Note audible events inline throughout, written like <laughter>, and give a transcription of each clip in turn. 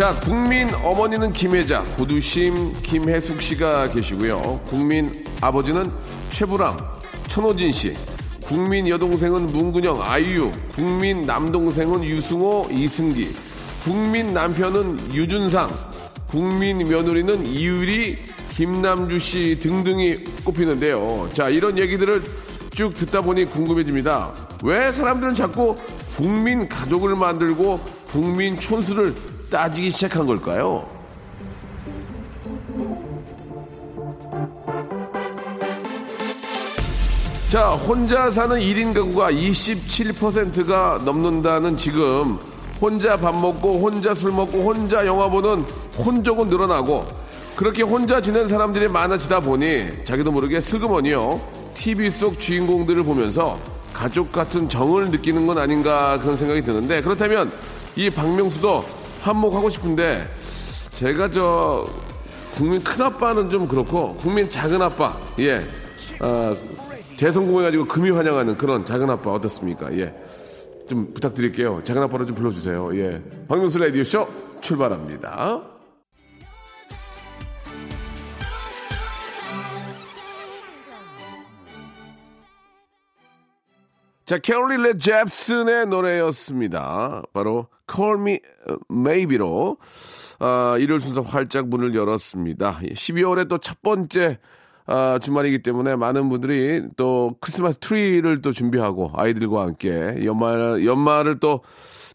자, 국민 어머니는 김혜자, 고두심 김혜숙 씨가 계시고요. 국민 아버지는 최불암, 천호진 씨. 국민 여동생은 문근영, 아이유. 국민 남동생은 유승호, 이승기. 국민 남편은 유준상. 국민 며느리는 이유리, 김남주 씨 등등이 꼽히는데요. 자, 이런 얘기들을 쭉 듣다 보니 궁금해집니다. 왜 사람들은 자꾸 국민 가족을 만들고 국민 촌수를 따지기 시작한 걸까요? 자, 혼자 사는 1인 가구가 27%가 넘는다는 지금 혼자 밥 먹고 혼자 술 먹고 혼자 영화 보는 혼족은 늘어나고 그렇게 혼자 지낸 사람들이 많아지다 보니 자기도 모르게 슬그머니요 TV 속 주인공들을 보면서 가족 같은 정을 느끼는 건 아닌가 그런 생각이 드는데 그렇다면 이 박명수도 한몫하고 싶은데 제가 저 국민 큰아빠는 좀 그렇고 국민 작은아빠 예. 어, 대성공해가지고 금이 환영하는 그런 작은아빠 어떻습니까? 예. 좀 부탁드릴게요. 작은아빠로 좀 불러주세요. 예. 박명수 라디오쇼 출발합니다 자, 캐롤리 레 잽슨의 노래였습니다. 바로 Call Me Maybe로 아, 일요일 순서 활짝 문을 열었습니다. 12월에 또 첫 번째 아, 주말이기 때문에 많은 분들이 또 크리스마스 트리를 또 준비하고 아이들과 함께 연말 연말을 또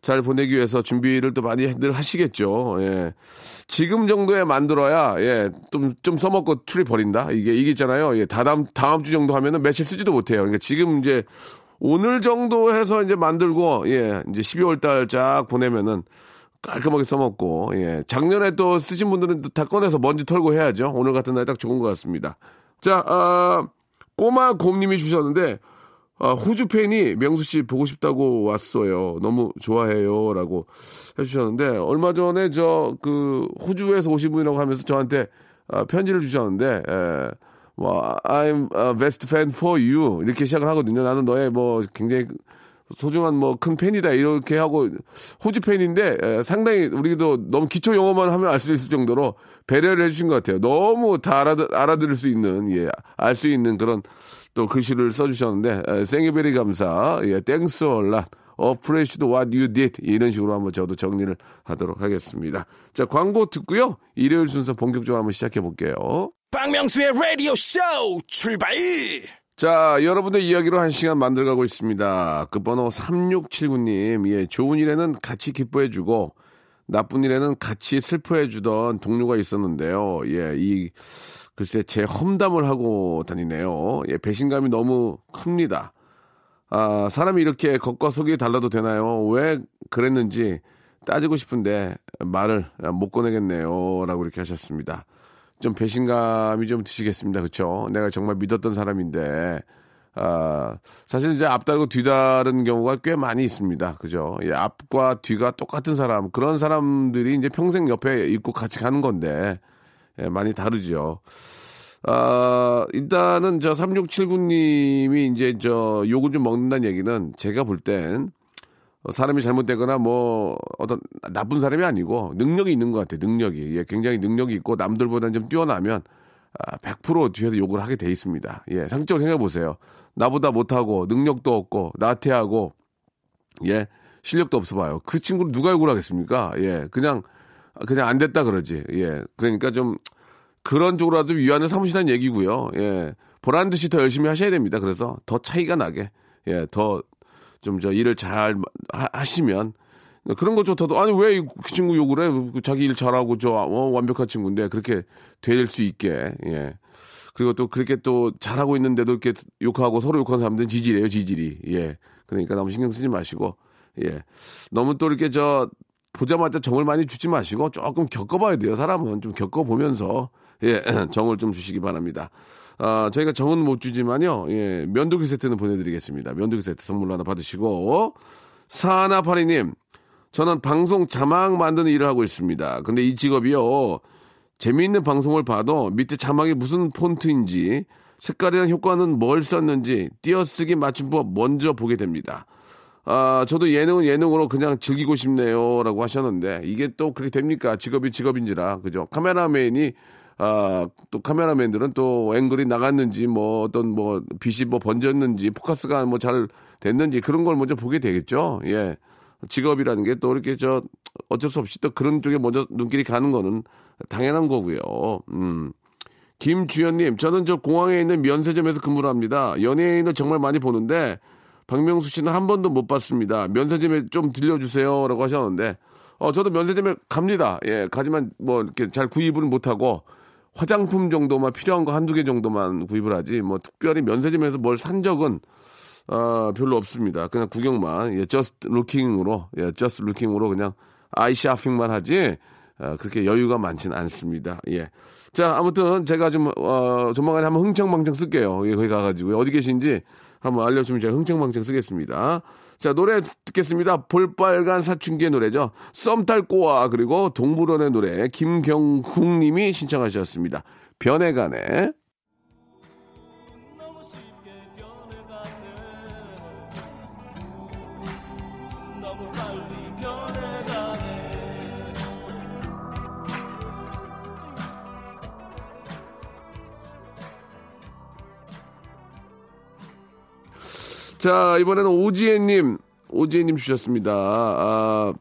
잘 보내기 위해서 준비를 또 많이들 하시겠죠. 예. 지금 정도에 만들어야 예, 좀, 좀 써먹고 트리 버린다. 이게 이게 있잖아요. 예, 다음 다음 주 정도 하면은 며칠 쓰지도 못해요. 그러니까 지금 이제 오늘 정도 해서 이제 만들고, 예, 이제 12월 달 쫙 보내면은 깔끔하게 써먹고, 예. 작년에 또 쓰신 분들은 다 꺼내서 먼지 털고 해야죠. 오늘 같은 날 딱 좋은 것 같습니다. 자, 아, 꼬마 곰님이 주셨는데, 아, 호주 팬이 명수 씨 보고 싶다고 왔어요. 너무 좋아해요. 라고 해주셨는데, 얼마 전에 저, 그, 호주에서 오신 분이라고 하면서 저한테 아, 편지를 주셨는데, 예. 뭐 I'm a best fan for you 이렇게 시작을 하거든요. 나는 너의 뭐 굉장히 소중한 뭐 큰 팬이다 이렇게 하고 호주 팬인데 에, 상당히 우리도 너무 기초 영어만 하면 알 수 있을 정도로 배려를 해주신 것 같아요. 너무 다 알아들, 알아들을 수 있는 예, 알 수 있는 그런 또 글씨를 써주셨는데 thank you very 감사 예, thanks a lot appreciate what you did 이런 식으로 한번 저도 정리를 하도록 하겠습니다. 자 광고 듣고요. 일요일 순서 본격적으로 한번 시작해 볼게요. 박명수의 라디오 쇼 출발! 자, 여러분의 이야기로 한 시간 만들어가고 있습니다. 끝번호 3679님, 예, 좋은 일에는 같이 기뻐해주고, 나쁜 일에는 같이 슬퍼해주던 동료가 있었는데요. 예, 이, 글쎄, 제 험담을 하고 다니네요. 예, 배신감이 너무 큽니다. 아, 사람이 이렇게 겉과 속이 달라도 되나요? 왜 그랬는지 따지고 싶은데 말을 못 꺼내겠네요. 라고 이렇게 하셨습니다. 좀 배신감이 좀 드시겠습니다. 그렇죠? 내가 정말 믿었던 사람인데 아, 사실 이제 앞다르고 뒤다른 경우가 꽤 많이 있습니다. 그죠? 예, 앞과 뒤가 똑같은 사람, 그런 사람들이 이제 평생 옆에 있고 같이 가는 건데, 예, 많이 다르죠. 아, 일단은 저 3679님이 이제 저 욕을 좀 먹는다는 얘기는 제가 볼 땐 사람이 잘못되거나 뭐 어떤 나쁜 사람이 아니고 능력이 있는 것 같아요. 능력이. 예, 굉장히 능력이 있고 남들보다는 좀 뛰어나면 아, 100% 뒤에서 욕을 하게 돼 있습니다. 예, 상식적으로 생각해 보세요. 나보다 못하고 능력도 없고 나태하고 예, 실력도 없어 봐요. 그 친구를 누가 욕을 하겠습니까? 예, 그냥 그냥 안 됐다 그러지. 예, 그러니까 좀 그런 쪽으로라도 위안을 삼으시라는 얘기고요. 예, 보란 듯이 더 열심히 하셔야 됩니다. 그래서 더 차이가 나게 예, 더 좀 저 일을 잘 하시면 그런 거 좋다도 아니 왜 그 친구 욕을 해? 자기 일 잘하고 저 어, 완벽한 친구인데 그렇게 될 수 있게 예. 그리고 또 그렇게 또 잘하고 있는데도 이렇게 욕하고 서로 욕하는 사람들은 지질이에요 지질이 예. 그러니까 너무 신경 쓰지 마시고 예. 너무 또 이렇게 저 보자마자 정을 많이 주지 마시고 조금 겪어봐야 돼요. 사람은 좀 겪어보면서 예 <clears throat> 정을 좀 주시기 바랍니다. 아, 저희가 정은 못 주지만요. 예, 면도기 세트는 보내드리겠습니다. 면도기 세트 선물로 하나 받으시고 사나파리님 저는 방송 자막 만드는 일을 하고 있습니다. 근데 이 직업이요. 재미있는 방송을 봐도 밑에 자막이 무슨 폰트인지 색깔이랑 효과는 뭘 썼는지 띄어쓰기 맞춤법 먼저 보게 됩니다. 아, 저도 예능은 예능으로 그냥 즐기고 싶네요. 라고 하셨는데, 이게 또 그렇게 됩니까? 직업이 직업인지라, 그죠? 카메라맨이, 아, 또 카메라맨들은 또 앵글이 나갔는지, 뭐 어떤 뭐 빛이 뭐 번졌는지, 포커스가 뭐 잘 됐는지 그런 걸 먼저 보게 되겠죠? 예. 직업이라는 게 또 이렇게 저 어쩔 수 없이 또 그런 쪽에 먼저 눈길이 가는 거는 당연한 거고요. 음. 김주현님, 저는 저 공항에 있는 면세점에서 근무를 합니다. 연예인을 정말 많이 보는데, 박명수 씨는 한 번도 못 봤습니다. 면세점에 좀 들려주세요. 라고 하셨는데, 어, 저도 면세점에 갑니다. 예, 가지만 뭐 이렇게 잘 구입을 못 하고, 화장품 정도만 필요한 거 한두 개 정도만 구입을 하지, 뭐 특별히 면세점에서 뭘 산 적은, 어, 별로 없습니다. 그냥 구경만, 예, just looking으로, 예, just looking으로 그냥 아이 샤핑만 하지, 어, 그렇게 여유가 많지는 않습니다. 예. 자, 아무튼 제가 좀, 어, 조만간에 한번 흥청망청 쓸게요. 예, 거기 가가지고. 어디 계신지 한번 알려주면 제가 흥청망청 쓰겠습니다. 자, 노래 듣겠습니다. 볼빨간 사춘기의 노래죠. 썸탈 꼬아, 그리고 동물원의 노래, 김경국 님이 신청하셨습니다. 변해가네. 자, 이번에는 오지혜님, 오지혜님 주셨습니다. 아,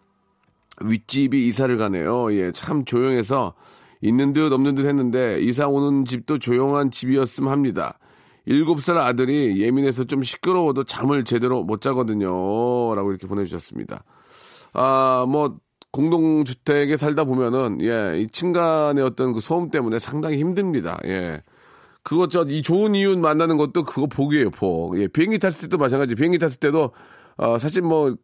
윗집이 이사를 가네요. 예, 참 조용해서 있는 듯 없는 듯 했는데 이사 오는 집도 조용한 집이었음 합니다. 일곱 살 아들이 예민해서 좀 시끄러워도 잠을 제대로 못 자거든요. 라고 이렇게 보내주셨습니다. 아, 뭐, 공동주택에 살다 보면은, 예, 이 층간의 어떤 그 소음 때문에 상당히 힘듭니다. 예. 그거 저 이 좋은 이유 만나는 것도 그거 복이에요, 복. 예, 비행기 탔을 때도 마찬가지. 비행기 탔을 때도 어 사실 뭐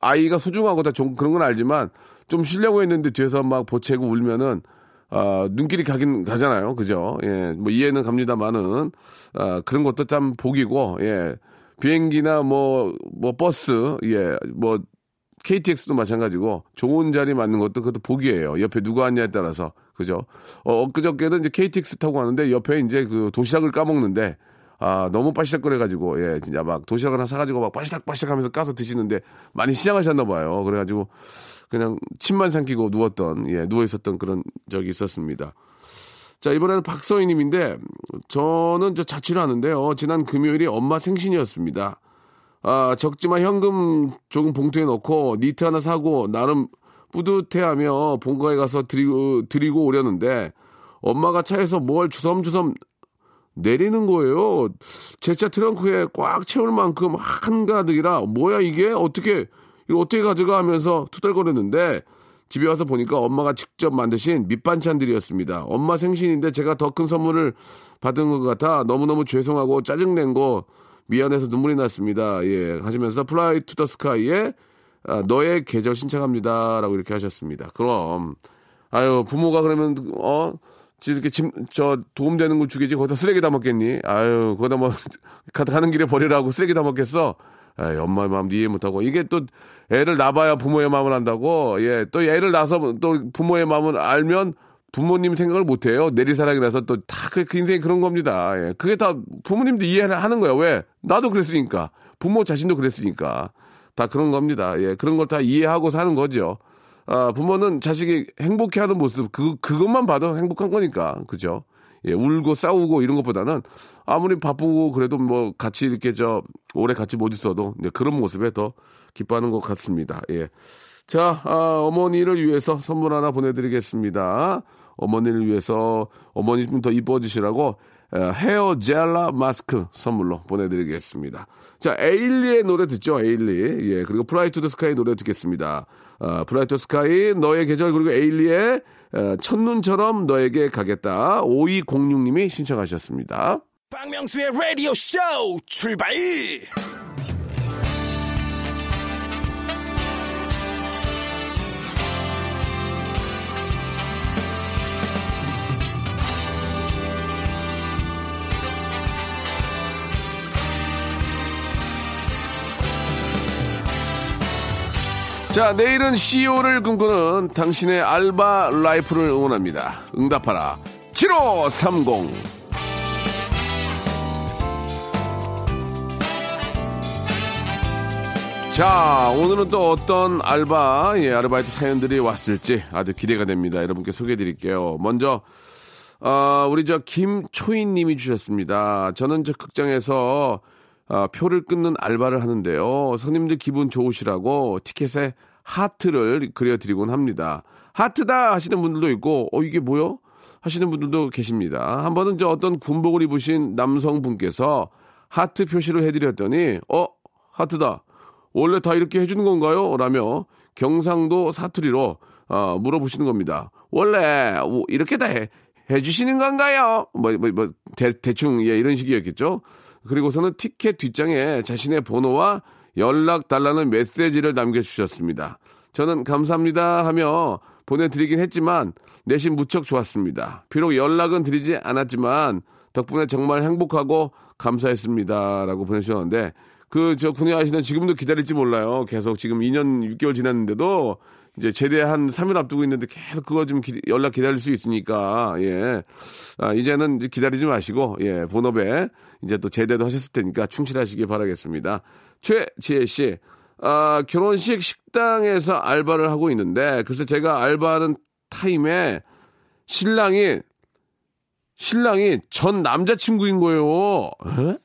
아이가 소중하고 다 좀 그런 건 알지만 좀 쉬려고 했는데 뒤에서 막 보채고 울면은 어, 눈길이 가긴 가잖아요. 그죠? 예, 뭐 이해는 갑니다만은, 어, 그런 것도 참 복이고, 예, 비행기나 뭐, 뭐 버스, 예, 뭐 KTX도 마찬가지고 좋은 자리 맞는 것도 그것도 복이에요. 옆에 누가 앉냐에 따라서. 그죠? 어, 엊그저께는 이제 KTX 타고 가는데 옆에 이제 그 도시락을 까먹는데 아, 너무 빠시락거려가지고, 예, 진짜 막 도시락 하나 사가지고 막 빠시락빠시락 하면서 까서 드시는데 많이 시장하셨나 봐요. 그래가지고 그냥 침만 삼키고 누웠던, 예, 누워있었던 그런 적이 있었습니다. 자, 이번에는 박서희 님인데 저는 저 자취를 하는데요. 지난 금요일이 엄마 생신이었습니다. 아, 적지만 현금 조금 봉투에 넣고 니트 하나 사고 나름 뿌듯해하며 본가에 가서 드리고, 드리고 오려는데 엄마가 차에서 뭘 주섬주섬 내리는 거예요. 제 차 트렁크에 꽉 채울 만큼 한가득이라 뭐야 이게 어떻게 이거 어떻게 가져가 하면서 투덜거렸는데 집에 와서 보니까 엄마가 직접 만드신 밑반찬들이었습니다. 엄마 생신인데 제가 더 큰 선물을 받은 것 같아 너무너무 죄송하고 짜증낸 거 미안해서 눈물이 났습니다. 예, 하시면서 Fly to the Sky의 아, 너의 계절 신청합니다라고 이렇게 하셨습니다. 그럼 아유 부모가 그러면 어 이렇게 짐, 저 도움되는 거 주겠지 거기다 쓰레기 다 먹겠니? 아유 거기다 뭐 <laughs> 가는 길에 버리라고 쓰레기 다 먹겠어? 아이 엄마의 마음 이해 못하고 이게 또 애를 낳아야 부모의 마음을 안다고 예또 애를 낳아서 또 부모의 마음을 알면 부모님 생각을 못해요. 내리사랑이라서 또 다그그 인생이 그런 겁니다. 예. 그게 다 부모님도 이해를 하는 거야. 왜? 나도 그랬으니까. 부모 자신도 그랬으니까. 다 그런 겁니다. 예. 그런 걸 다 이해하고 사는 거죠. 아, 부모는 자식이 행복해 하는 모습, 그, 그것만 봐도 행복한 거니까. 그죠? 예, 울고 싸우고 이런 것보다는 아무리 바쁘고 그래도 뭐 같이 이렇게 저 오래 같이 못 있어도 그런 모습에 더 기뻐하는 것 같습니다. 예. 자, 아, 어머니를 위해서 선물 하나 보내드리겠습니다. 어머니를 위해서 어머니 좀 더 이뻐지시라고 헤어 젤라 마스크 선물로 보내드리겠습니다. 자, 에일리의 노래 듣죠, 에일리. 예, 그리고 더 스카이 노래 듣겠습니다. 어, Fly to Sky, 너의 계절, 그리고 에일리의 어, 첫눈처럼 너에게 가겠다. 5206님이 신청하셨습니다. 박명수의 라디오 쇼 출발! 자, 내일은 CEO를 꿈꾸는 당신의 알바 라이프를 응원합니다. 응답하라. 7530. 자, 오늘은 또 어떤 알바, 예, 아르바이트 사연들이 왔을지 아주 기대가 됩니다. 여러분께 소개해 드릴게요. 먼저, 어, 우리 저 김초인 님이 주셨습니다. 저는 저 극장에서 어, 표를 끊는 알바를 하는데요. 손님들 기분 좋으시라고 티켓에 하트를 그려드리곤 합니다. 하트다 하시는 분들도 있고, 어, 이게 뭐요? 하시는 분들도 계십니다. 한 번은 저 어떤 군복을 입으신 남성분께서 하트 표시를 해드렸더니, 어, 하트다. 원래 다 이렇게 해주는 건가요? 라며 경상도 사투리로 어, 물어보시는 겁니다. 원래 이렇게 다 해, 해주시는 건가요? 뭐, 뭐, 뭐, 대, 대충, 예, 이런 식이었겠죠? 그리고서는 티켓 뒷장에 자신의 번호와 연락 달라는 메시지를 남겨주셨습니다. 저는 감사합니다 하며 보내드리긴 했지만 내심 무척 좋았습니다. 비록 연락은 드리지 않았지만 덕분에 정말 행복하고 감사했습니다. 라고 보내주셨는데 그 저 군에 아시는 지금도 기다릴지 몰라요. 계속 지금 2년 6개월 지났는데도 이제 제대 한 3일 앞두고 있는데 계속 그거 좀 기, 연락 기다릴 수 있으니까 예. 아, 이제는 이제 기다리지 마시고 예, 본업에 이제 또 제대도 하셨을 테니까 충실하시기 바라겠습니다. 최지혜 씨. 아, 결혼식 식당에서 알바를 하고 있는데 그래서 제가 알바하는 타임에 신랑이 신랑이 전 남자친구인 거예요. 에?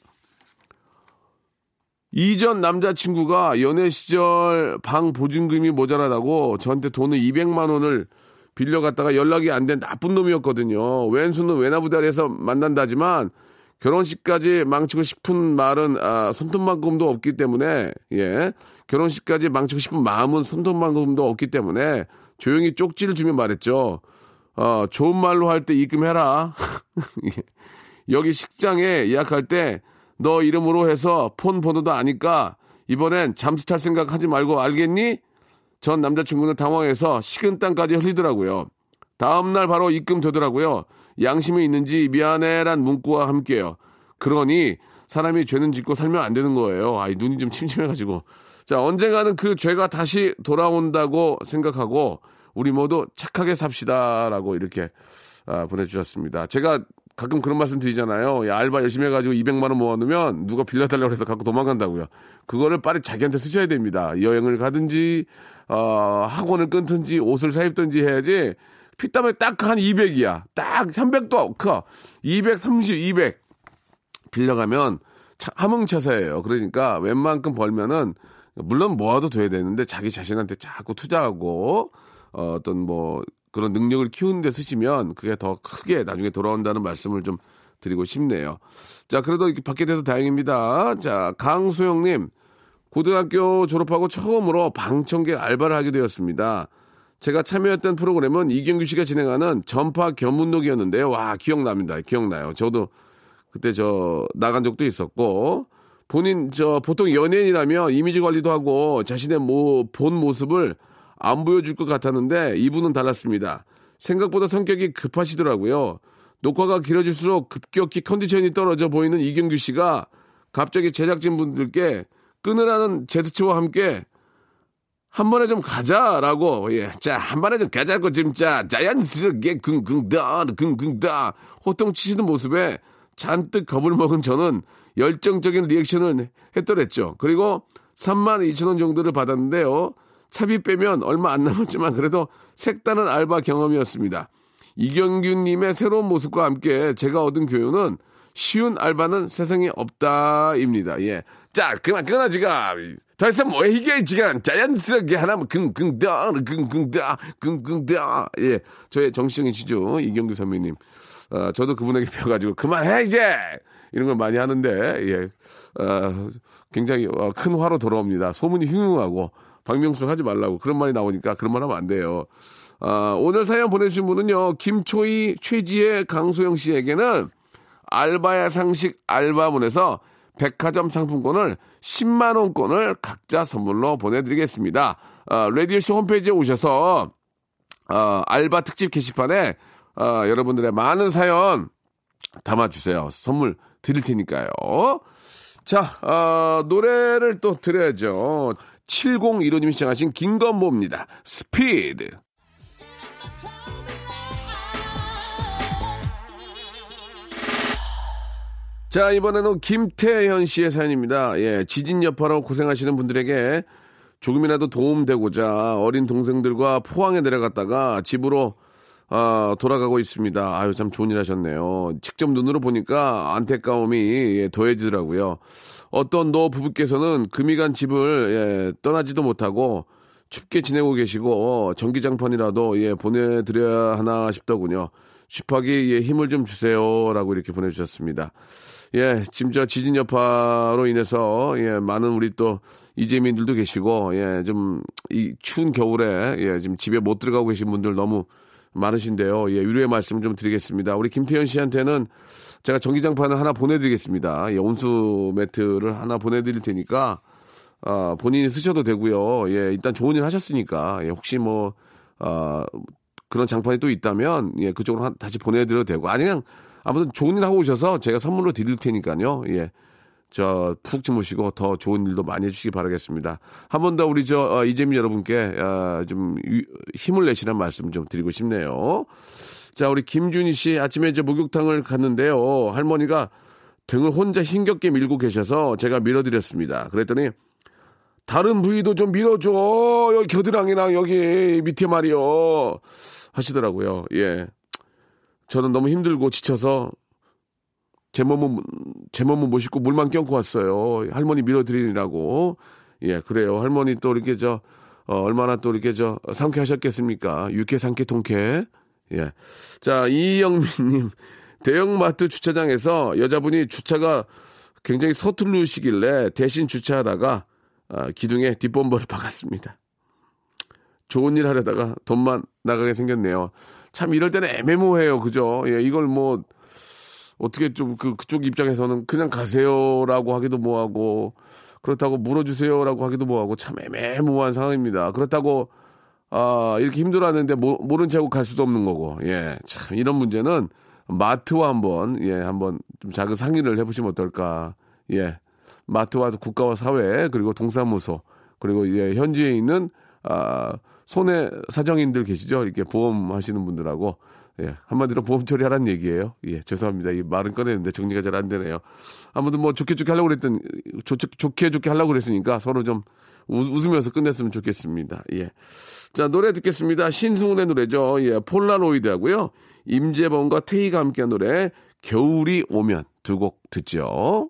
이전 남자친구가 연애 시절 방 보증금이 모자라다고 저한테 돈을 200만 원을 빌려갔다가 연락이 안 된 나쁜 놈이었거든요. 왼수는 외나부다리에서 만난다지만 결혼식까지 망치고 싶은 말은 아, 손톱만큼도 없기 때문에 예 결혼식까지 망치고 싶은 마음은 손톱만큼도 없기 때문에 조용히 쪽지를 주며 말했죠. 어, 좋은 말로 할 때 입금해라. <laughs> 여기 식장에 예약할 때 너 이름으로 해서 폰 번호도 아니까 이번엔 잠수 탈 생각 하지 말고 알겠니? 전 남자친구는 당황해서 식은땀까지 흘리더라고요. 다음날 바로 입금 되더라고요. 양심이 있는지 미안해란 문구와 함께요. 그러니 사람이 죄는 짓고 살면 안 되는 거예요. 아이 눈이 좀 침침해가지고. 자 언젠가는 그 죄가 다시 돌아온다고 생각하고 우리 모두 착하게 삽시다라고 이렇게 아, 보내주셨습니다. 제가 가끔 그런 말씀 드리잖아요. 야, 알바 열심히 해가지고 200만 원 모아놓으면 누가 빌려달라고 해서 갖고 도망간다고요. 그거를 빨리 자기한테 쓰셔야 됩니다. 여행을 가든지 어, 학원을 끊든지 옷을 사입든지 해야지 피땀에 딱 한 200이야. 딱 300도 커. 230, 200 빌려가면 함흥차사예요. 그러니까 웬만큼 벌면은 물론 모아도 돼야 되는데 자기 자신한테 자꾸 투자하고 어, 어떤 뭐 그런 능력을 키우는 데 쓰시면 그게 더 크게 나중에 돌아온다는 말씀을 좀 드리고 싶네요. 자, 그래도 이렇게 받게 돼서 다행입니다. 자, 강수영님, 고등학교 졸업하고 처음으로 방청객 알바를 하게 되었습니다. 제가 참여했던 프로그램은 이경규 씨가 진행하는 전파 견문록이었는데요. 와, 기억납니다. 기억나요. 저도 그때 저 나간 적도 있었고, 본인 저 보통 연예인이라면 이미지 관리도 하고 자신의 뭐 본 모습을 안 보여줄 것 같았는데 이분은 달랐습니다. 생각보다 성격이 급하시더라고요. 녹화가 길어질수록 급격히 컨디션이 떨어져 보이는 이경규 씨가 갑자기 제작진 분들께 끊으라는 제스처와 함께 한 번에 좀 가자라고 예. 자, 한 번에 좀 가자고 지금 자, 자연스럽게 긍긍다 긍긍다 호통 치시는 모습에 잔뜩 겁을 먹은 저는 열정적인 리액션을 했더랬죠. 그리고 3만 2천 원 정도를 받았는데요. 차비 빼면 얼마 안 남았지만 그래도 색다른 알바 경험이었습니다. 이경규님의 새로운 모습과 함께 제가 얻은 교훈은 쉬운 알바는 세상에 없다입니다. 예. 자, 그만 끊어 지금. 더 이상 뭐해 이게 지금 자연스럽게 하나면 긍긍다 긍긍다 긍긍다. 예. 저의 정신이시죠 이경규 선배님. 어, 저도 그분에게 배워가지고 그만해 이제 이런 걸 많이 하는데 예. 어, 굉장히 어, 큰 화로 돌아옵니다. 소문이 흉흉하고 박명수 하지 말라고 그런 말이 나오니까 그런 말 하면 안 돼요. 아, 오늘 사연 보내주신 분은요, 김초희, 최지혜, 강소영 씨에게는 알바야 상식 알바문에서 백화점 상품권을 10만 원권을 각자 선물로 보내드리겠습니다. 아, 라디오쇼 홈페이지에 오셔서, 아, 알바 특집 게시판에, 아, 여러분들의 많은 사연 담아주세요. 선물 드릴 테니까요. 자, 아, 노래를 또 드려야죠. 7015님이 시청하신 김건모입니다. 스피드. 자, 이번에는 김태현 씨의 사연입니다. 예, 지진 여파로 고생하시는 분들에게 조금이라도 도움되고자 어린 동생들과 포항에 내려갔다가 집으로 아, 돌아가고 있습니다. 아유, 참 좋은 일 하셨네요. 직접 눈으로 보니까 안타까움이 예, 더해지더라고요. 어떤 노 부부께서는 금이 간 집을 예, 떠나지도 못하고 춥게 지내고 계시고 전기장판이라도 예, 보내드려야 하나 싶더군요. 슈퍼기 예, 힘을 좀 주세요라고 이렇게 보내주셨습니다. 예, 저 지진 여파로 인해서 예, 많은 우리 또 이재민들도 계시고 예, 좀 이 추운 겨울에 예, 지금 집에 못 들어가고 계신 분들 너무 많으신데요. 예, 위로의 말씀 좀 드리겠습니다. 우리 김태현 씨한테는 제가 전기장판을 하나 보내드리겠습니다. 예, 온수 매트를 하나 보내드릴 테니까 아, 본인이 쓰셔도 되고요. 예, 일단 좋은 일 하셨으니까 예, 혹시 뭐 아, 그런 장판이 또 있다면 예, 그쪽으로 한, 다시 보내드려도 되고 아니 그냥 아무튼 좋은 일 하고 오셔서 제가 선물로 드릴 테니까요. 예. 저, 푹 주무시고 더 좋은 일도 많이 해주시기 바라겠습니다. 한 번 더 우리 저, 어, 이재민 여러분께, 어, 좀 유, 힘을 내시라는 말씀 좀 드리고 싶네요. 자, 우리 김준희 씨 아침에 이제 목욕탕을 갔는데요. 할머니가 등을 혼자 힘겹게 밀고 계셔서 제가 밀어드렸습니다. 그랬더니 다른 부위도 좀 밀어줘. 여기 겨드랑이랑 여기 밑에 말이요. 하시더라고요. 예. 저는 너무 힘들고 지쳐서 제 몸은 제 몸은 못 씻고 물만 껴고 왔어요. 할머니 밀어드리라고. 예, 그래요. 할머니 또 이렇게 저 어, 얼마나 또 이렇게 저 상쾌하셨겠습니까? 육회 상쾌 통쾌. 예. 자, 이영민님 <laughs> 대형마트 주차장에서 여자분이 주차가 굉장히 서툴르시길래 대신 주차하다가 아, 기둥에 뒷범버를 박았습니다. 좋은 일 하려다가 돈만 나가게 생겼네요. 참 이럴 때는 애매모호해요. 그죠? 예, 이걸 뭐 어떻게 좀 그 그쪽 입장에서는 그냥 가세요라고 하기도 뭐하고 그렇다고 물어주세요라고 하기도 뭐하고 참 애매모호한 상황입니다. 그렇다고 아 이렇게 힘들어하는데 모, 모른 채 하고 갈 수도 없는 거고 예 참 이런 문제는 마트와 한번 예 한번 좀 작은 상의를 해보시면 어떨까 예. 마트와 국가와 사회 그리고 동사무소 그리고 예 현지에 있는 아 손해 사정인들 계시죠? 이렇게 보험 하시는 분들하고 예, 한마디로 보험 처리하라는 얘기예요. 예, 죄송합니다. 이 말은 꺼냈는데 정리가 잘 안 되네요. 아무튼 뭐 좋게 좋게 하려고 그랬던 좋, 좋게 좋게 하려고 그랬으니까 서로 좀 우, 웃으면서 끝냈으면 좋겠습니다. 예. 자, 노래 듣겠습니다. 신승훈의 노래죠. 예, 폴라로이드 하고요. 임재범과 태희가 함께한 노래 겨울이 오면 두 곡 듣죠.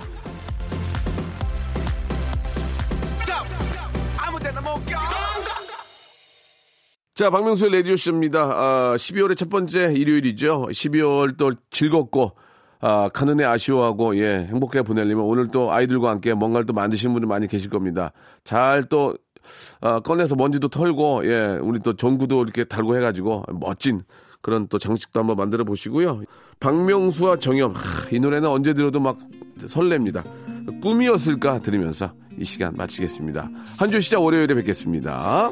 자, 박명수의 라디오 쇼입니다. 아, 12월의 첫 번째 일요일이죠. 12월 또 즐겁고, 아, 가는 해 아쉬워하고, 예, 행복하게 보내려면 오늘 또 아이들과 함께 뭔가를 또 만드시는 분들 많이 계실 겁니다. 잘 또, 아, 꺼내서 먼지도 털고, 예, 우리 또 전구도 이렇게 달고 해가지고 멋진 그런 또 장식도 한번 만들어 보시고요. 박명수와 정엽, 하, 이 노래는 언제 들어도 막 설렙니다. 꿈이었을까 들으면서 이 시간 마치겠습니다. 한 주 시작 월요일에 뵙겠습니다.